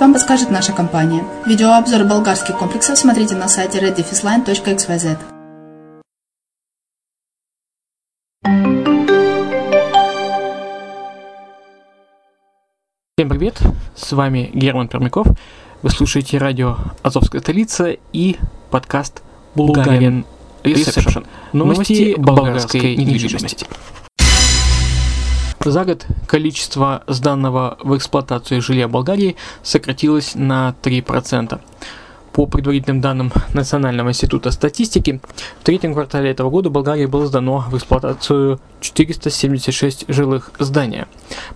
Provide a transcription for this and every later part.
вам подскажет наша компания. Видеообзор болгарских комплексов смотрите на сайте reddefisline.xyz. Всем привет, с вами Герман Пермяков. Вы слушаете радио «Азовская столица» и подкаст «Bulgarian Reception». Новости болгарской недвижимости. За год количество сданного в эксплуатацию жилья Болгарии сократилось на 3%. По предварительным данным Национального института статистики, в третьем квартале этого года Болгарии было сдано в эксплуатацию 476 жилых зданий.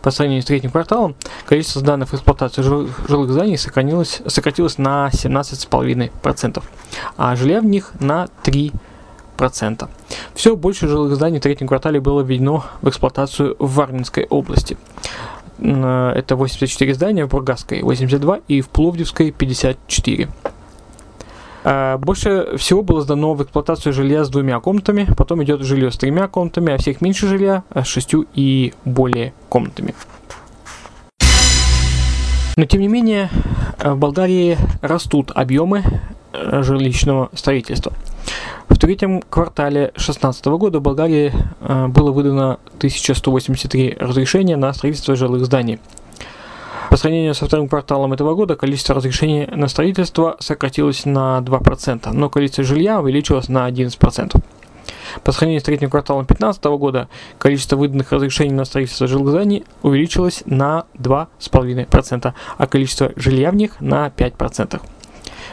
По сравнению с третьим кварталом, количество сданных в эксплуатацию жилых зданий сократилось, сократилось на 17,5%, а жилья в них на 3%. Все больше жилых зданий в третьем квартале было введено в эксплуатацию в Варнинской области. Это 84 здания в Бургасской, 82 и в Пловдивской 54. А, больше всего было сдано в эксплуатацию жилья с двумя комнатами, потом идет жилье с тремя комнатами, а всех меньше жилья с шестью и более комнатами. Но тем не менее, в Болгарии растут объемы э, жилищного строительства. В третьем квартале 2016 года в Болгарии э, было выдано 1183 разрешения на строительство жилых зданий. По сравнению со вторым кварталом этого года количество разрешений на строительство сократилось на 2%, но количество жилья увеличилось на 11%. По сравнению с третьим кварталом 2015 года количество выданных разрешений на строительство жилых зданий увеличилось на 2,5%, а количество жилья в них на 5%.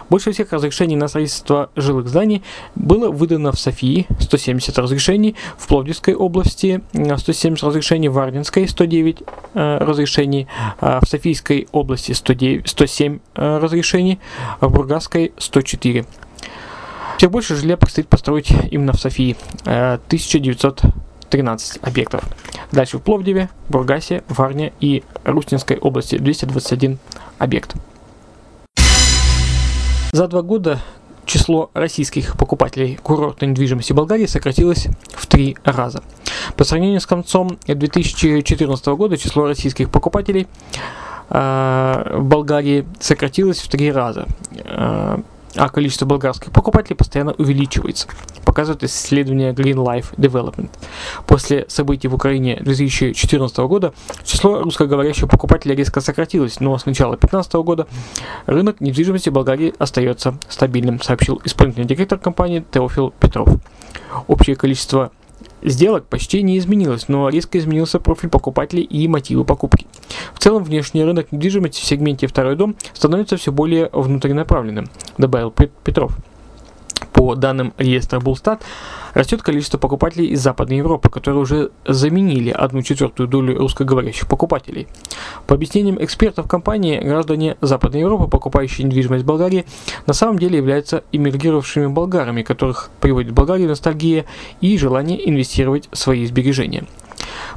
Больше всех разрешений на строительство жилых зданий было выдано в Софии 170 разрешений, в Пловдивской области 170 разрешений, в Ардинской 109 э, разрешений, э, в Софийской области 109, 107 э, разрешений, в Бургасской 104. Всех больше жилья предстоит построить именно в Софии 1913 объектов. Дальше в Пловдиве, Бургасе, Варне и Рустинской области 221 объект. За два года число российских покупателей курортной недвижимости Болгарии сократилось в три раза. По сравнению с концом 2014 года число российских покупателей э, в Болгарии сократилось в три раза. Э, а количество болгарских покупателей постоянно увеличивается, показывает исследование Green Life Development. После событий в Украине 2014 года число русскоговорящих покупателей резко сократилось, но с начала 2015 года рынок недвижимости Болгарии остается стабильным, сообщил исполнительный директор компании Теофил Петров. Общее количество сделок почти не изменилось, но резко изменился профиль покупателей и мотивы покупки. В целом, внешний рынок недвижимости в сегменте «Второй дом» становится все более внутринаправленным, добавил Петров. По данным реестра Булстат, растет количество покупателей из Западной Европы, которые уже заменили одну четвертую долю русскоговорящих покупателей. По объяснениям экспертов компании, граждане Западной Европы, покупающие недвижимость в Болгарии, на самом деле являются иммигрировавшими болгарами, которых приводит в Болгарию ностальгия и желание инвестировать свои сбережения.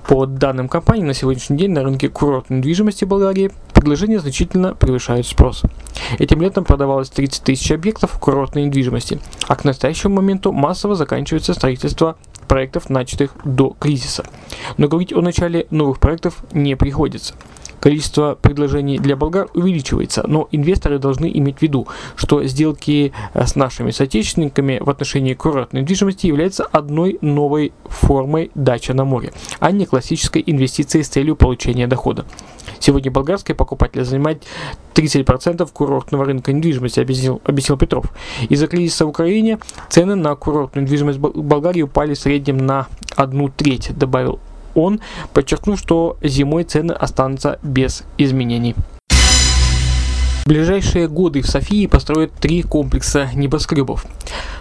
По данным компании, на сегодняшний день на рынке курортной недвижимости Болгарии предложения значительно превышают спрос. Этим летом продавалось 30 тысяч объектов курортной недвижимости, а к настоящему моменту массово заканчивается строительство проектов, начатых до кризиса. Но говорить о начале новых проектов не приходится – количество предложений для болгар увеличивается, но инвесторы должны иметь в виду, что сделки э, с нашими соотечественниками в отношении курортной недвижимости являются одной новой формой дача на море, а не классической инвестицией с целью получения дохода. Сегодня болгарские покупатели занимают 30% курортного рынка недвижимости, объяснил, объяснил Петров. Из-за кризиса в Украине цены на курортную недвижимость в Болгарии упали в среднем на одну треть, добавил он подчеркнул, что зимой цены останутся без изменений. В ближайшие годы в Софии построят три комплекса небоскребов.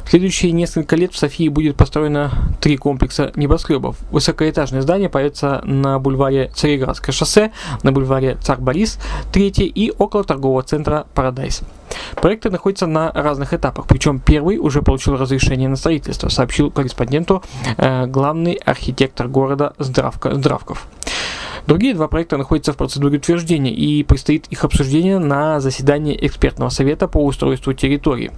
В следующие несколько лет в Софии будет построено три комплекса небоскребов. Высокоэтажное здание появится на бульваре Цареградское шоссе, на бульваре Царь Борис, третий и около торгового центра Парадайс. Проекты находятся на разных этапах, причем первый уже получил разрешение на строительство, сообщил корреспонденту э, главный архитектор города Здравка, Здравков. Другие два проекта находятся в процедуре утверждения и предстоит их обсуждение на заседании экспертного совета по устройству территории.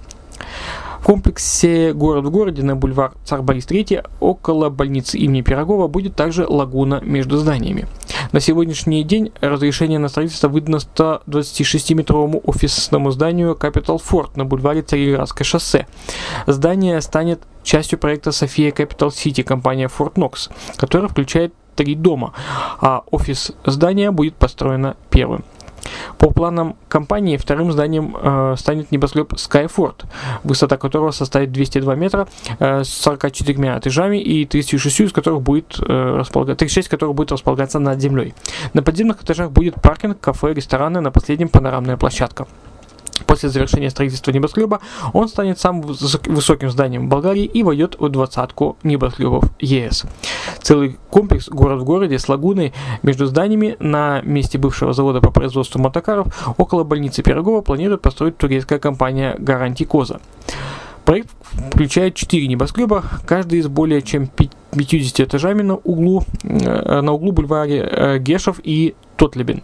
В комплексе «Город в городе» на бульвар Царь Борис III около больницы имени Пирогова будет также лагуна между зданиями. На сегодняшний день разрешение на строительство выдано 126-метровому офисному зданию Capital Fort на бульваре Цареградское шоссе. Здание станет частью проекта София Capital City компания Fort Knox, которая включает три дома, а офис здания будет построено первым. По планам компании вторым зданием э, станет небоскреб Skyford, высота которого составит 202 метра э, с 44 этажами и 36 из которых будет, э, располагаться, 36 которых будет располагаться над землей. На подземных этажах будет паркинг, кафе, рестораны, на последнем панорамная площадка. После завершения строительства небоскреба он станет самым высоким зданием Болгарии и войдет в двадцатку небоскребов ЕС. Целый комплекс город в городе с лагуной между зданиями на месте бывшего завода по производству мотокаров около больницы Пирогова планирует построить турецкая компания Гаранти Коза. Проект включает 4 небоскреба, каждый из более чем 50 этажами на углу, э, на углу бульваре э, Гешев и Тотлебин.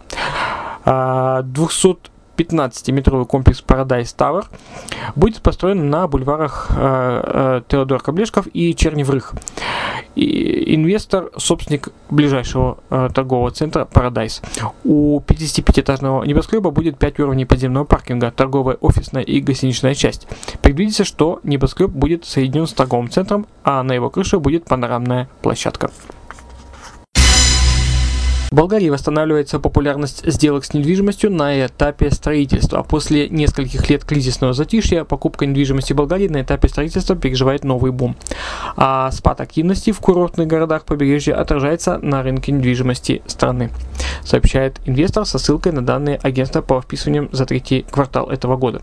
200 а, 15-метровый комплекс Paradise Tower будет построен на бульварах э, э, Теодор Каблешков и Черневрых. И инвестор, собственник ближайшего э, торгового центра Paradise. У 55-этажного небоскреба будет 5 уровней подземного паркинга, торговая, офисная и гостиничная часть. Предвидится, что небоскреб будет соединен с торговым центром, а на его крыше будет панорамная площадка. В Болгарии восстанавливается популярность сделок с недвижимостью на этапе строительства. После нескольких лет кризисного затишья покупка недвижимости в Болгарии на этапе строительства переживает новый бум. А спад активности в курортных городах побережья отражается на рынке недвижимости страны, сообщает инвестор со ссылкой на данные агентства по вписываниям за третий квартал этого года.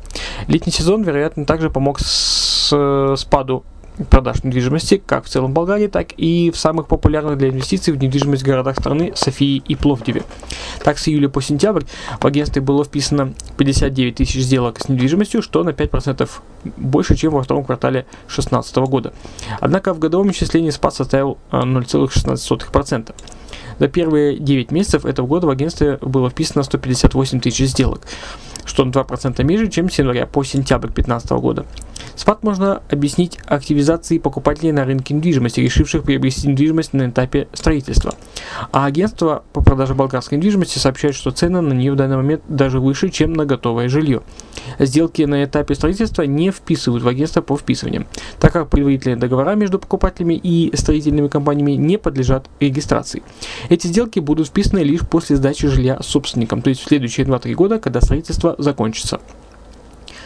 Летний сезон, вероятно, также помог с спаду продаж недвижимости как в целом Болгарии, так и в самых популярных для инвестиций в недвижимость городах страны Софии и Пловдиве. Так, с июля по сентябрь в агентстве было вписано 59 тысяч сделок с недвижимостью, что на 5% больше, чем во втором квартале 2016 года. Однако в годовом исчислении спад составил 0,16%. Э, За первые 9 месяцев этого года в агентстве было вписано 158 тысяч сделок, что на 2% ниже, чем с января по сентябрь 2015 года. Спад можно объяснить активизацией покупателей на рынке недвижимости, решивших приобрести недвижимость на этапе строительства. А агентство по продаже болгарской недвижимости сообщает, что цены на нее в данный момент даже выше, чем на готовое жилье. Сделки на этапе строительства не вписывают в агентство по вписываниям, так как предварительные договора между покупателями и строительными компаниями не подлежат регистрации. Эти сделки будут вписаны лишь после сдачи жилья собственникам, то есть в следующие 2-3 года, когда строительство закончится.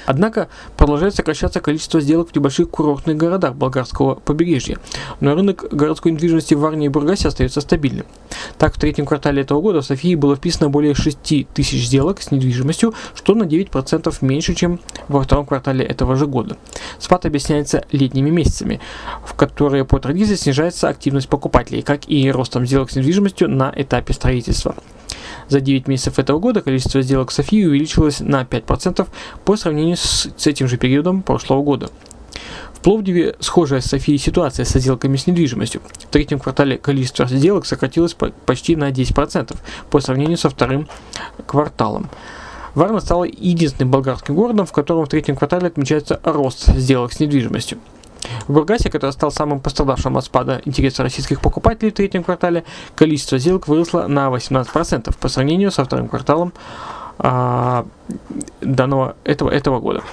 Однако продолжает сокращаться количество сделок в небольших курортных городах болгарского побережья, но рынок городской недвижимости в Варне и Бургасе остается стабильным. Так, в третьем квартале этого года в Софии было вписано более 6 тысяч сделок с недвижимостью, что на 9% меньше, чем во втором квартале этого же года. Спад объясняется летними месяцами, в которые по традиции снижается активность покупателей, как и ростом сделок с недвижимостью на этапе строительства. За 9 месяцев этого года количество сделок Софии увеличилось на 5% по сравнению с, с этим же периодом прошлого года. В Пловдиве схожая с Софией ситуация с сделками с недвижимостью. В третьем квартале количество сделок сократилось почти на 10% по сравнению со вторым кварталом. Варна стала единственным болгарским городом, в котором в третьем квартале отмечается рост сделок с недвижимостью. В Бургасе, который стал самым пострадавшим от спада интереса российских покупателей в третьем квартале, количество сделок выросло на 18% по сравнению со вторым кварталом а, данного этого, этого года.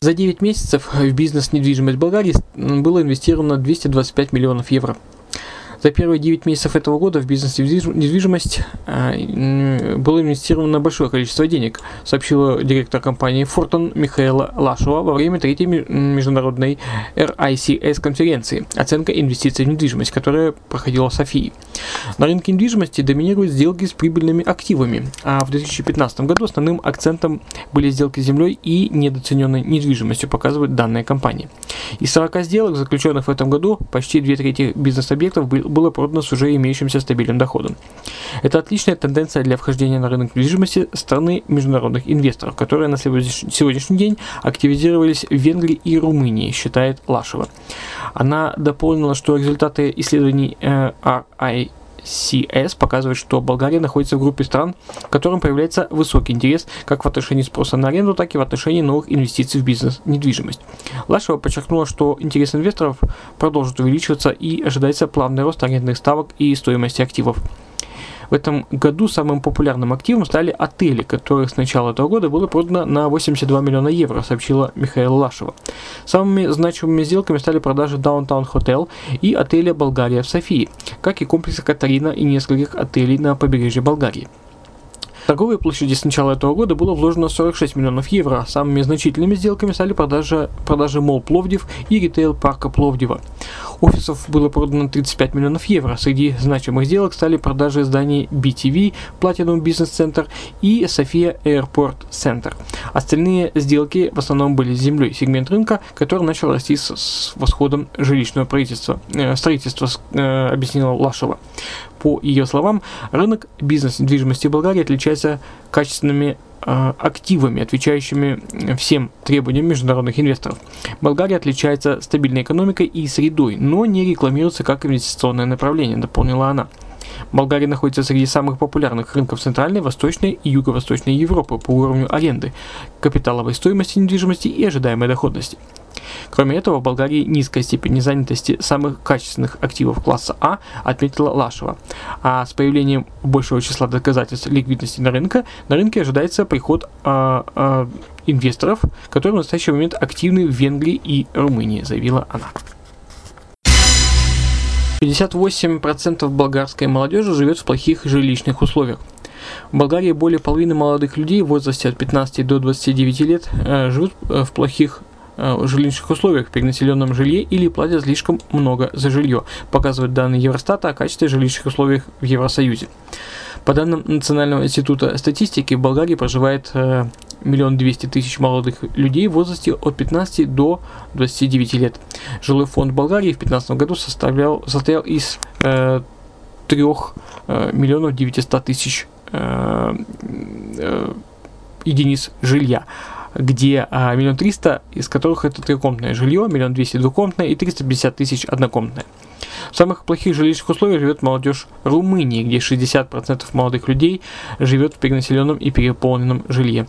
За 9 месяцев в бизнес недвижимость Болгарии было инвестировано 225 миллионов евро. За первые 9 месяцев этого года в бизнес-недвижимость э, было инвестировано большое количество денег, сообщила директор компании Фортон Михаила Лашева во время третьей международной RICS конференции «Оценка инвестиций в недвижимость», которая проходила в Софии. На рынке недвижимости доминируют сделки с прибыльными активами, а в 2015 году основным акцентом были сделки с землей и недооцененной недвижимостью, показывают данные компании. Из 40 сделок, заключенных в этом году, почти две трети бизнес-объектов было продано с уже имеющимся стабильным доходом. Это отличная тенденция для вхождения на рынок недвижимости страны международных инвесторов, которые на сегодняшний день активизировались в Венгрии и Румынии, считает Лашева. Она дополнила, что результаты исследований э, RI CS показывает, что Болгария находится в группе стран, в котором появляется высокий интерес как в отношении спроса на аренду, так и в отношении новых инвестиций в бизнес недвижимость. Лашева подчеркнула, что интерес инвесторов продолжит увеличиваться и ожидается плавный рост арендных ставок и стоимости активов. В этом году самым популярным активом стали отели, которых с начала этого года было продано на 82 миллиона евро, сообщила Михаил Лашева. Самыми значимыми сделками стали продажи Downtown Hotel и отеля «Болгария» в Софии, как и комплекса «Катарина» и нескольких отелей на побережье Болгарии. Торговой площади с начала этого года было вложено 46 миллионов евро. Самыми значительными сделками стали продажи, продажи Мол Пловдив и ритейл парка Пловдива. Офисов было продано 35 миллионов евро. Среди значимых сделок стали продажи зданий BTV, Platinum Business Center и София Airport Center. Остальные сделки в основном были с землей, сегмент рынка, который начал расти с восходом жилищного строительства, э, строительства э, объяснила Лашева. По ее словам, рынок бизнес-недвижимости Болгарии отличается качественными э, активами, отвечающими всем требованиям международных инвесторов. Болгария отличается стабильной экономикой и средой, но не рекламируется как инвестиционное направление, дополнила она. Болгария находится среди самых популярных рынков Центральной, Восточной и Юго-Восточной Европы по уровню аренды, капиталовой стоимости недвижимости и ожидаемой доходности. Кроме этого, в Болгарии низкая степень занятости самых качественных активов класса А, отметила Лашева. А с появлением большего числа доказательств ликвидности на рынке, на рынке ожидается приход а, а, инвесторов, которые в настоящий момент активны в Венгрии и Румынии, заявила она. 58% болгарской молодежи живет в плохих жилищных условиях. В Болгарии более половины молодых людей в возрасте от 15 до 29 лет э, живут э, в плохих жилищных условиях в перенаселенном жилье или платят слишком много за жилье, показывают данные Евростата о качестве жилищных условий в Евросоюзе. По данным Национального института статистики, в Болгарии проживает э, миллион двести тысяч молодых людей в возрасте от 15 до 29 лет. Жилой фонд Болгарии в 2015 году составлял, состоял из э, 3 э, миллионов 900 тысяч э, э, единиц жилья где а, миллион триста, из которых это трехкомнатное жилье, миллион двести двухкомнатное и 350 тысяч однокомнатное. В самых плохих жилищных условиях живет молодежь Румынии, где 60% молодых людей живет в перенаселенном и переполненном жилье.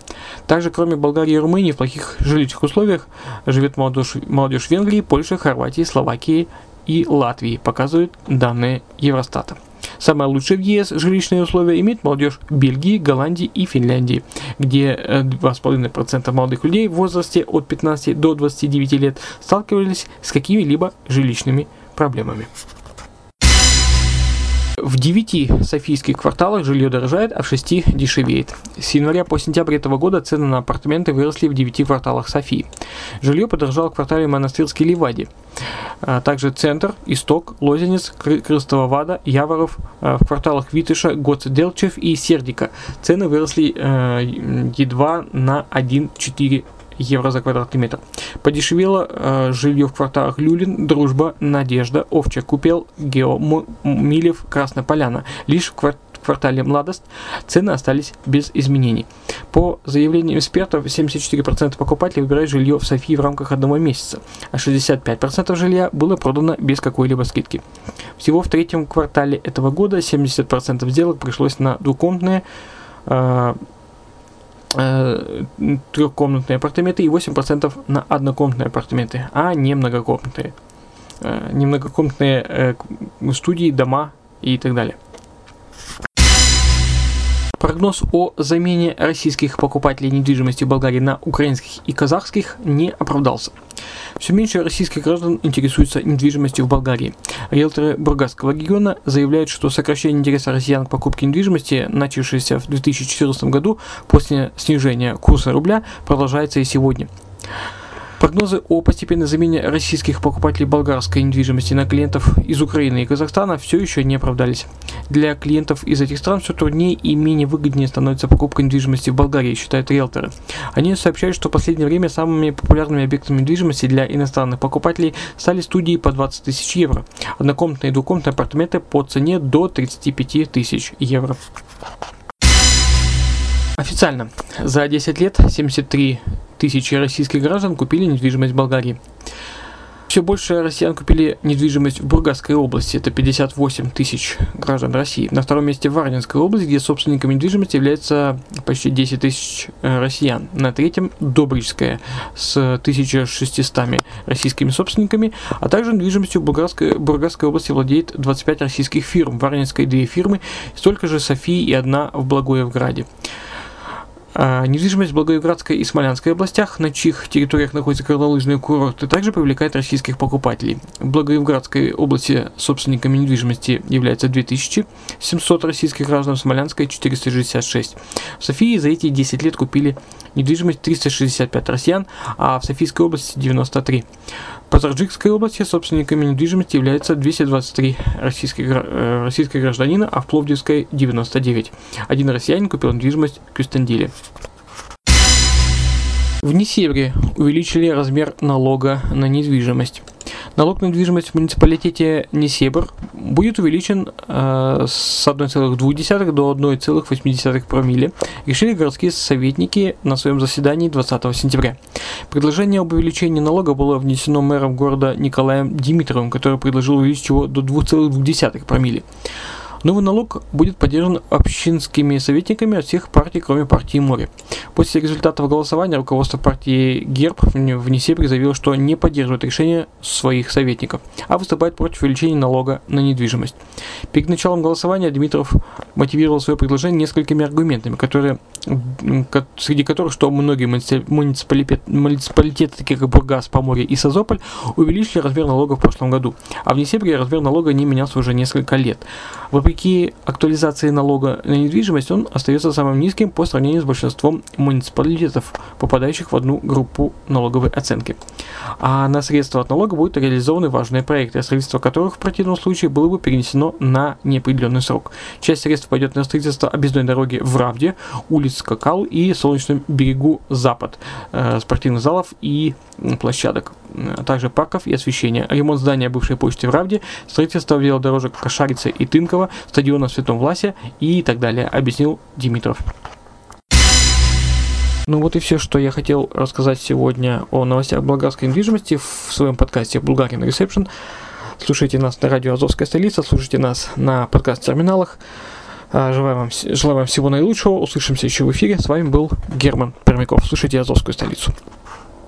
Также, кроме Болгарии и Румынии, в плохих жилищных условиях живет молодежь, молодежь Венгрии, Польши, Хорватии, Словакии и Латвии, показывают данные Евростата. Самые лучшие в ЕС жилищные условия имеет молодежь Бельгии, Голландии и Финляндии, где 2,5% э, молодых людей в возрасте от 15 до 29 лет сталкивались с какими-либо жилищными проблемами. В 9 софийских кварталах жилье дорожает, а в 6 дешевеет. С января по сентябрь этого года цены на апартаменты выросли в 9 кварталах Софии. Жилье подорожало в квартале Монастырский Ливади. А также Центр, Исток, Лозенец, Крыстова Вада, Яворов, а, в кварталах Витыша, Гоцделчев и Сердика. Цены выросли э, едва на 1,4 евро за квадратный метр. Подешевело э, жилье в кварталах Люлин, Дружба, Надежда, Овча, Купел, Гео, Милев, Красная Поляна. Лишь в квартале квартале Младост цены остались без изменений. По заявлению экспертов, 74% покупателей выбирают жилье в Софии в рамках одного месяца, а 65% жилья было продано без какой-либо скидки. Всего в третьем квартале этого года 70% сделок пришлось на двухкомнатные Э, трехкомнатные апартаменты и 8% на однокомнатные апартаменты, а не многокомнатные. Э, не многокомнатные э, студии, дома и так далее. Прогноз о замене российских покупателей недвижимости в Болгарии на украинских и казахских не оправдался. Все меньше российских граждан интересуются недвижимостью в Болгарии. Риэлторы Бургасского региона заявляют, что сокращение интереса россиян к покупке недвижимости, начавшееся в 2014 году после снижения курса рубля, продолжается и сегодня. Прогнозы о постепенной замене российских покупателей болгарской недвижимости на клиентов из Украины и Казахстана все еще не оправдались. Для клиентов из этих стран все труднее и менее выгоднее становится покупка недвижимости в Болгарии, считают риэлторы. Они сообщают, что в последнее время самыми популярными объектами недвижимости для иностранных покупателей стали студии по 20 тысяч евро, однокомнатные и двухкомнатные апартаменты по цене до 35 тысяч евро. Официально за 10 лет 73 тысячи российских граждан купили недвижимость в Болгарии. Все больше россиян купили недвижимость в Бургасской области, это 58 тысяч граждан России. На втором месте Варнинская область, где собственниками недвижимости является почти 10 тысяч э, россиян. На третьем Добричская с 1600 российскими собственниками, а также недвижимостью в Бургасской, Бургасской области владеет 25 российских фирм, Варнинской две фирмы, столько же Софии и одна в Благоевграде. А, недвижимость в Благоевградской и Смолянской областях, на чьих территориях находятся горнолыжные курорты, также привлекает российских покупателей. В Благоевградской области собственниками недвижимости является 2700 российских граждан, в Смолянской 466. В Софии за эти 10 лет купили недвижимость 365 россиян, а в Софийской области 93. По Таджикской области собственниками недвижимости являются 223 российских, э, российских гражданина, а в Пловдивской 99. Один россиянин купил недвижимость в Кюстендиле. В Несебре увеличили размер налога на недвижимость. Налог на недвижимость в муниципалитете Несебр будет увеличен э, с 1,2 до 1,8 промилле, решили городские советники на своем заседании 20 сентября. Предложение об увеличении налога было внесено мэром города Николаем Димитровым, который предложил увеличить его до 2,2 промилле. Новый налог будет поддержан общинскими советниками от всех партий, кроме партии Море. После результатов голосования руководство партии ГЕРБ в Несебре заявило, что не поддерживает решение своих советников, а выступает против увеличения налога на недвижимость. Перед началом голосования Дмитров мотивировал свое предложение несколькими аргументами, которые, среди которых, что многие муниципалитеты, муниципалитеты такие как Бургас, Поморье и Созополь, увеличили размер налога в прошлом году, а в Несебре размер налога не менялся уже несколько лет. Вопреки актуализации налога на недвижимость, он остается самым низким по сравнению с большинством муниципалитетов, попадающих в одну группу налоговой оценки. А на средства от налога будут реализованы важные проекты, строительство которых в противном случае было бы перенесено на неопределенный срок. Часть средств пойдет на строительство объездной дороги в Равде, улиц Какал и Солнечном берегу Запад, э, спортивных залов и площадок, а также парков и освещения. Ремонт здания бывшей почты в Равде, строительство велодорожек Кошарица и Тынково, стадиона в Святом Власе и так далее, объяснил Димитров. Ну вот и все, что я хотел рассказать сегодня о новостях болгарской недвижимости в своем подкасте Bulgarian Reception. Слушайте нас на радио Азовская столица, слушайте нас на подкаст-терминалах. А, желаю вам, желаю вам всего наилучшего. Услышимся еще в эфире. С вами был Герман Пермяков. Слушайте Азовскую столицу.